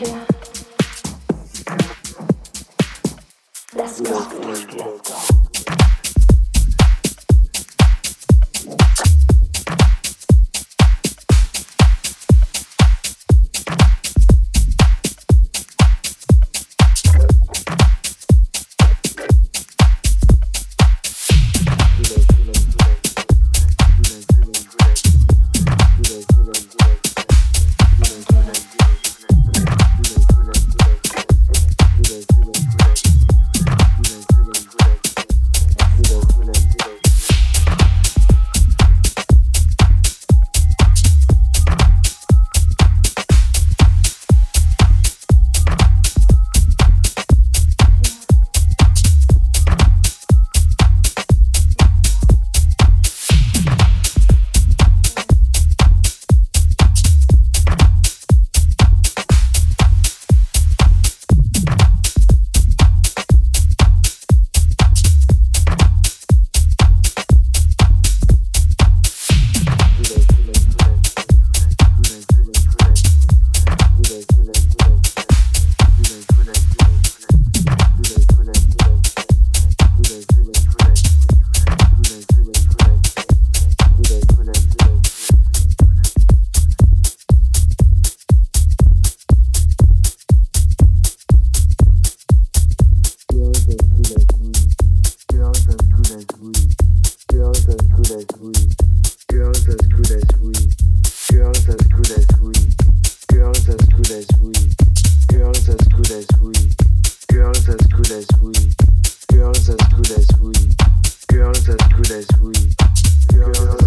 Let's go. Let's go. girl.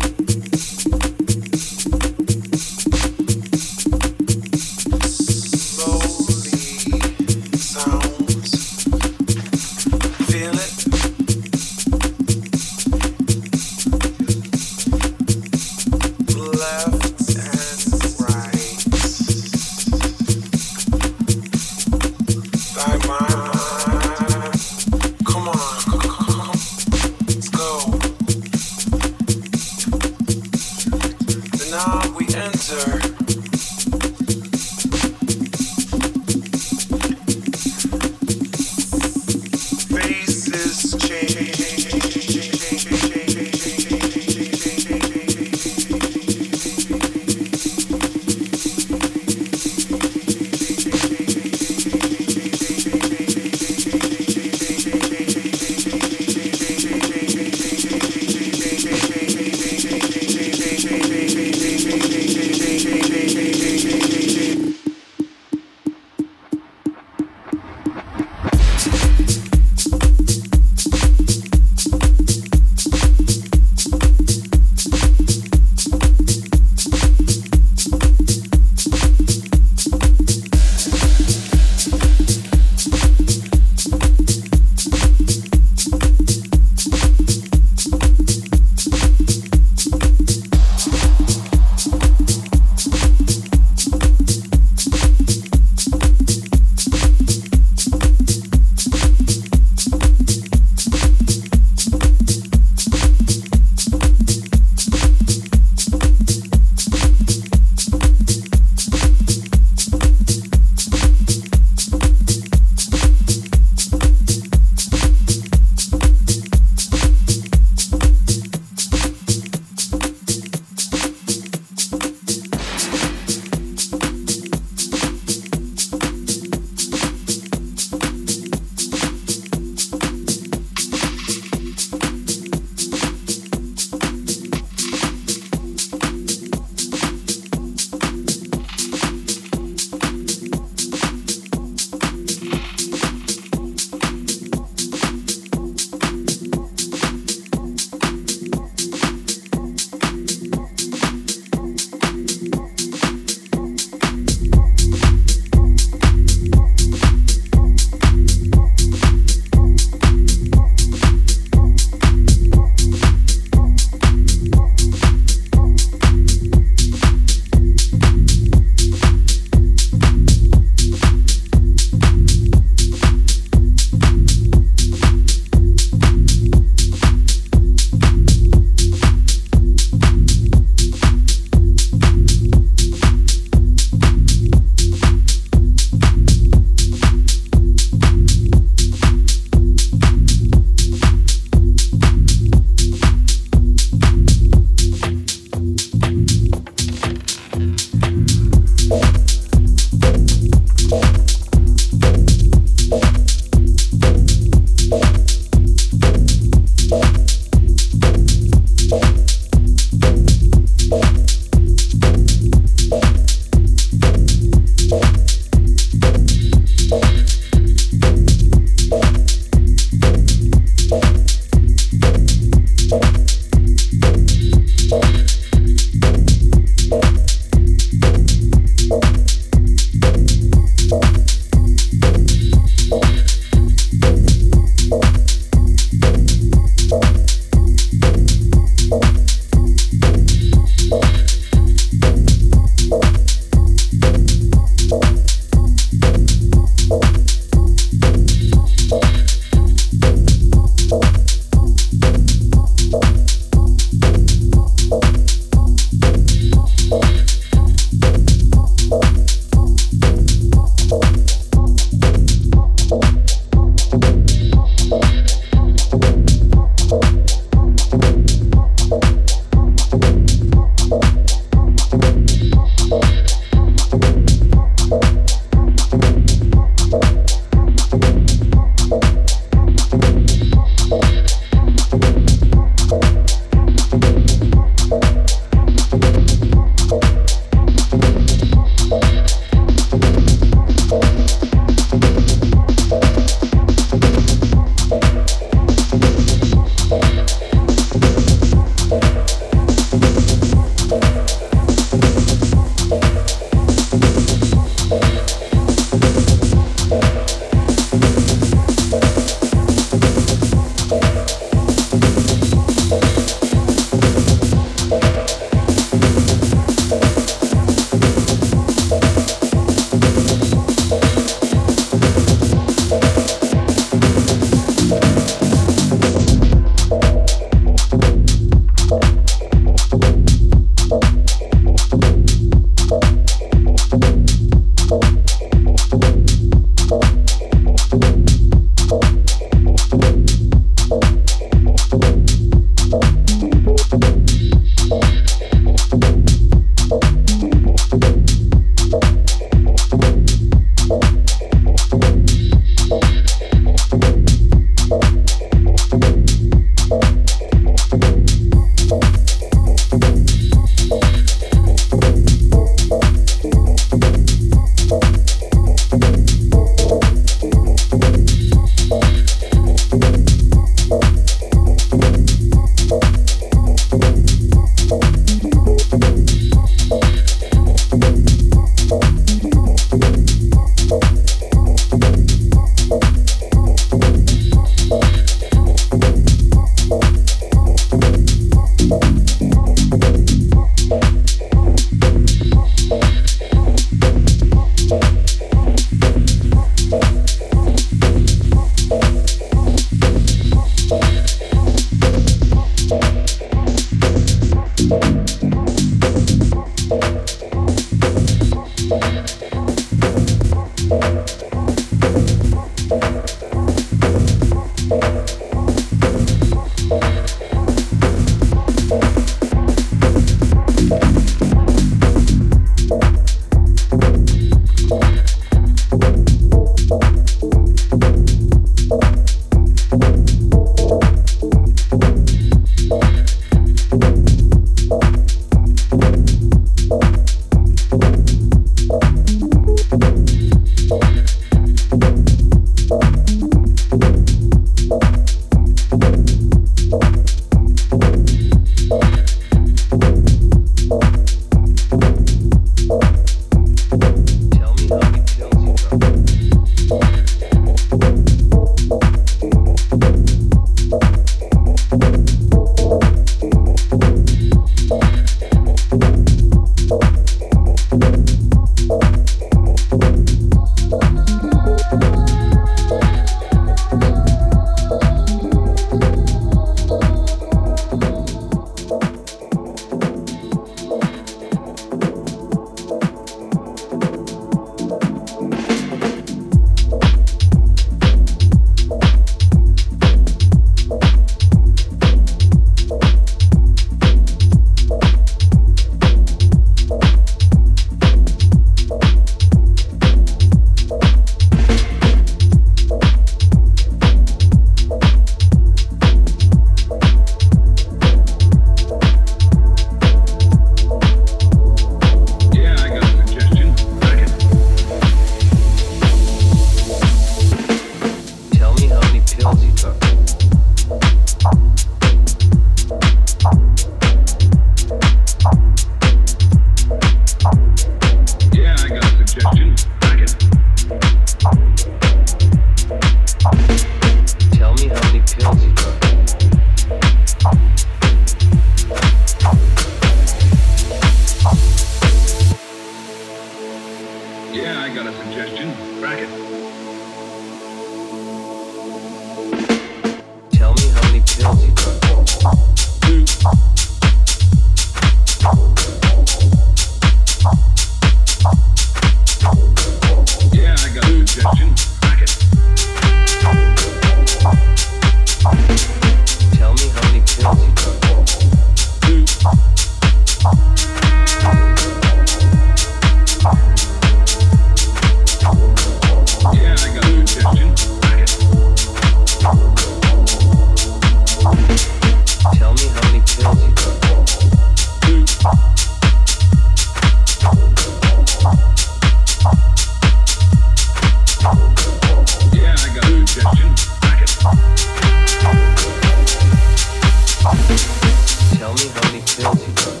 building.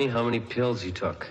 Me how many pills you took.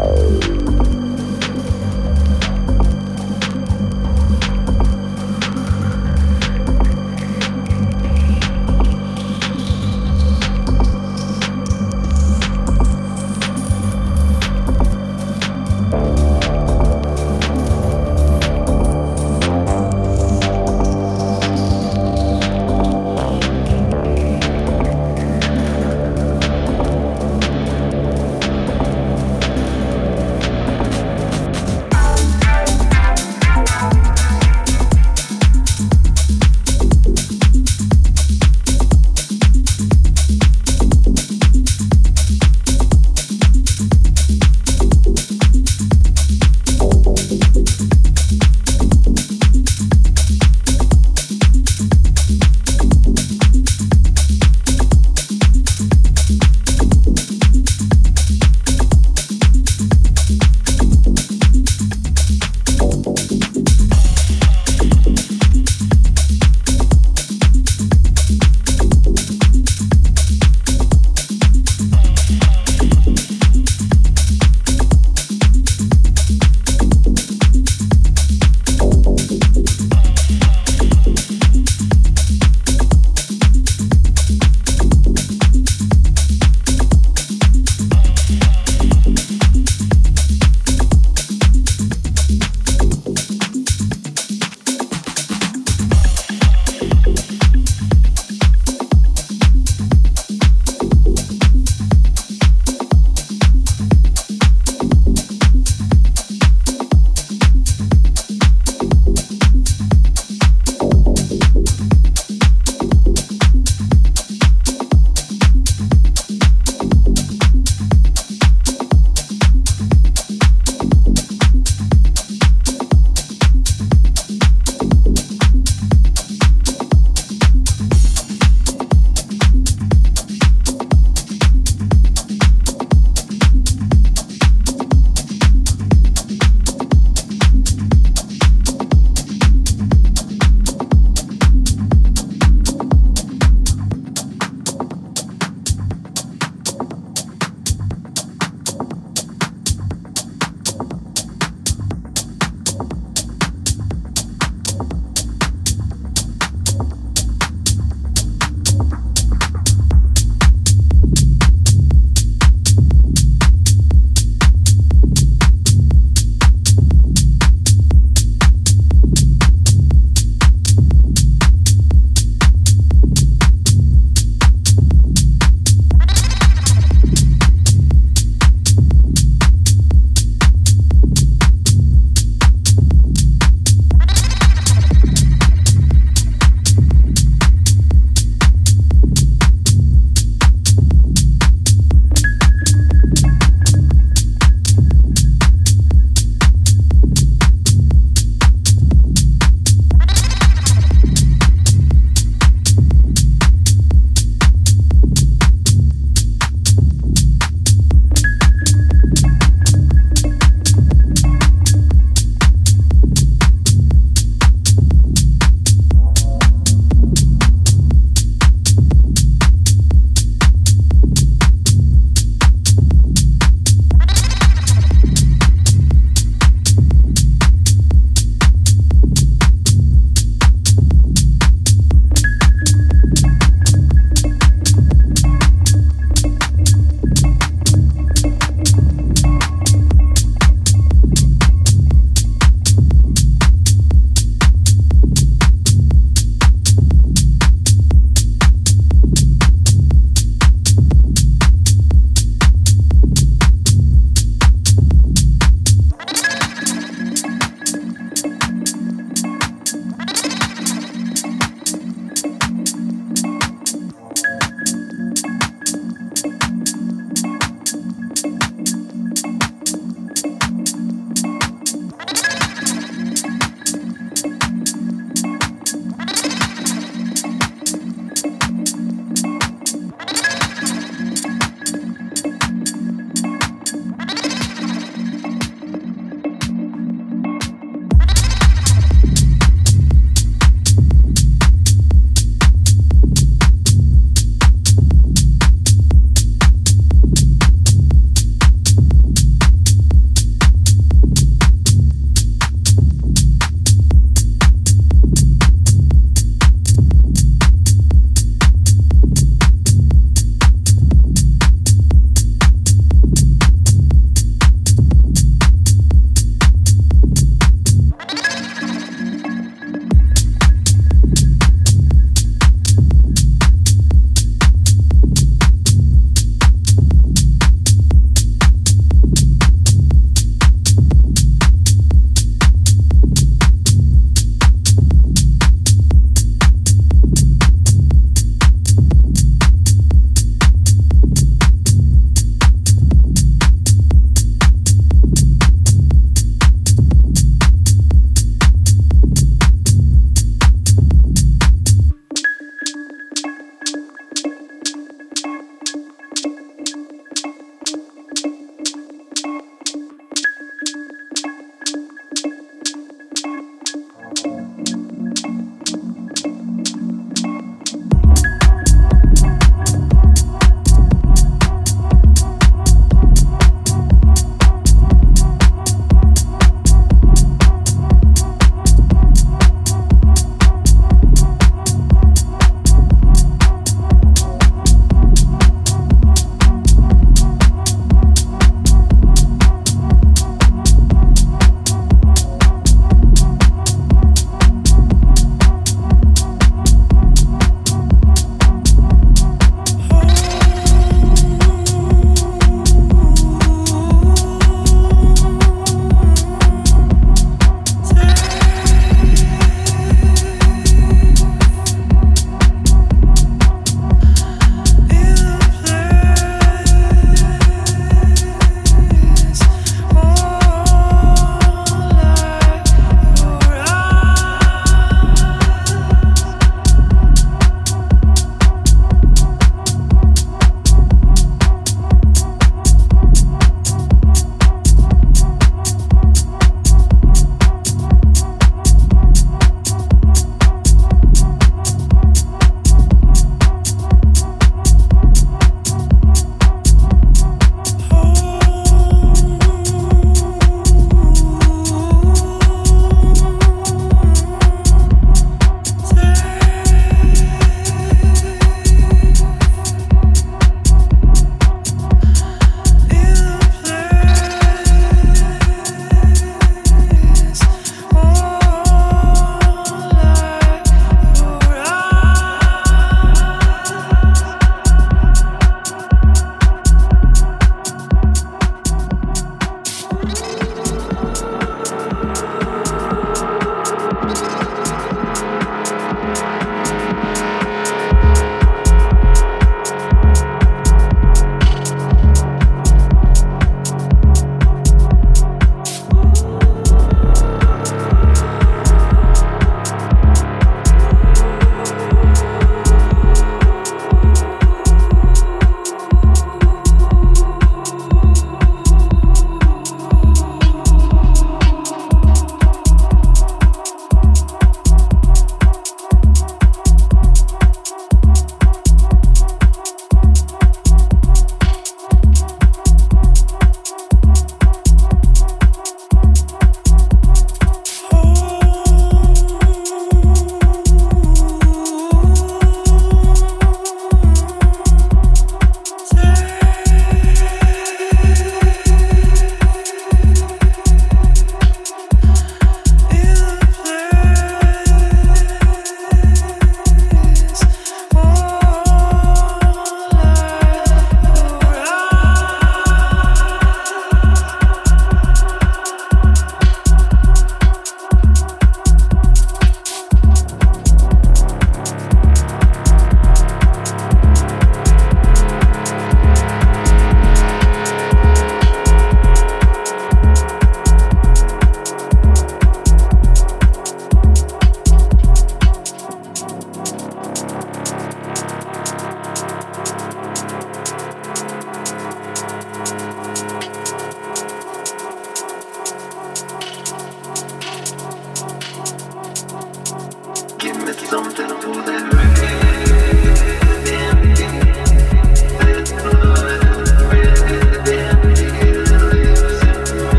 Tchau.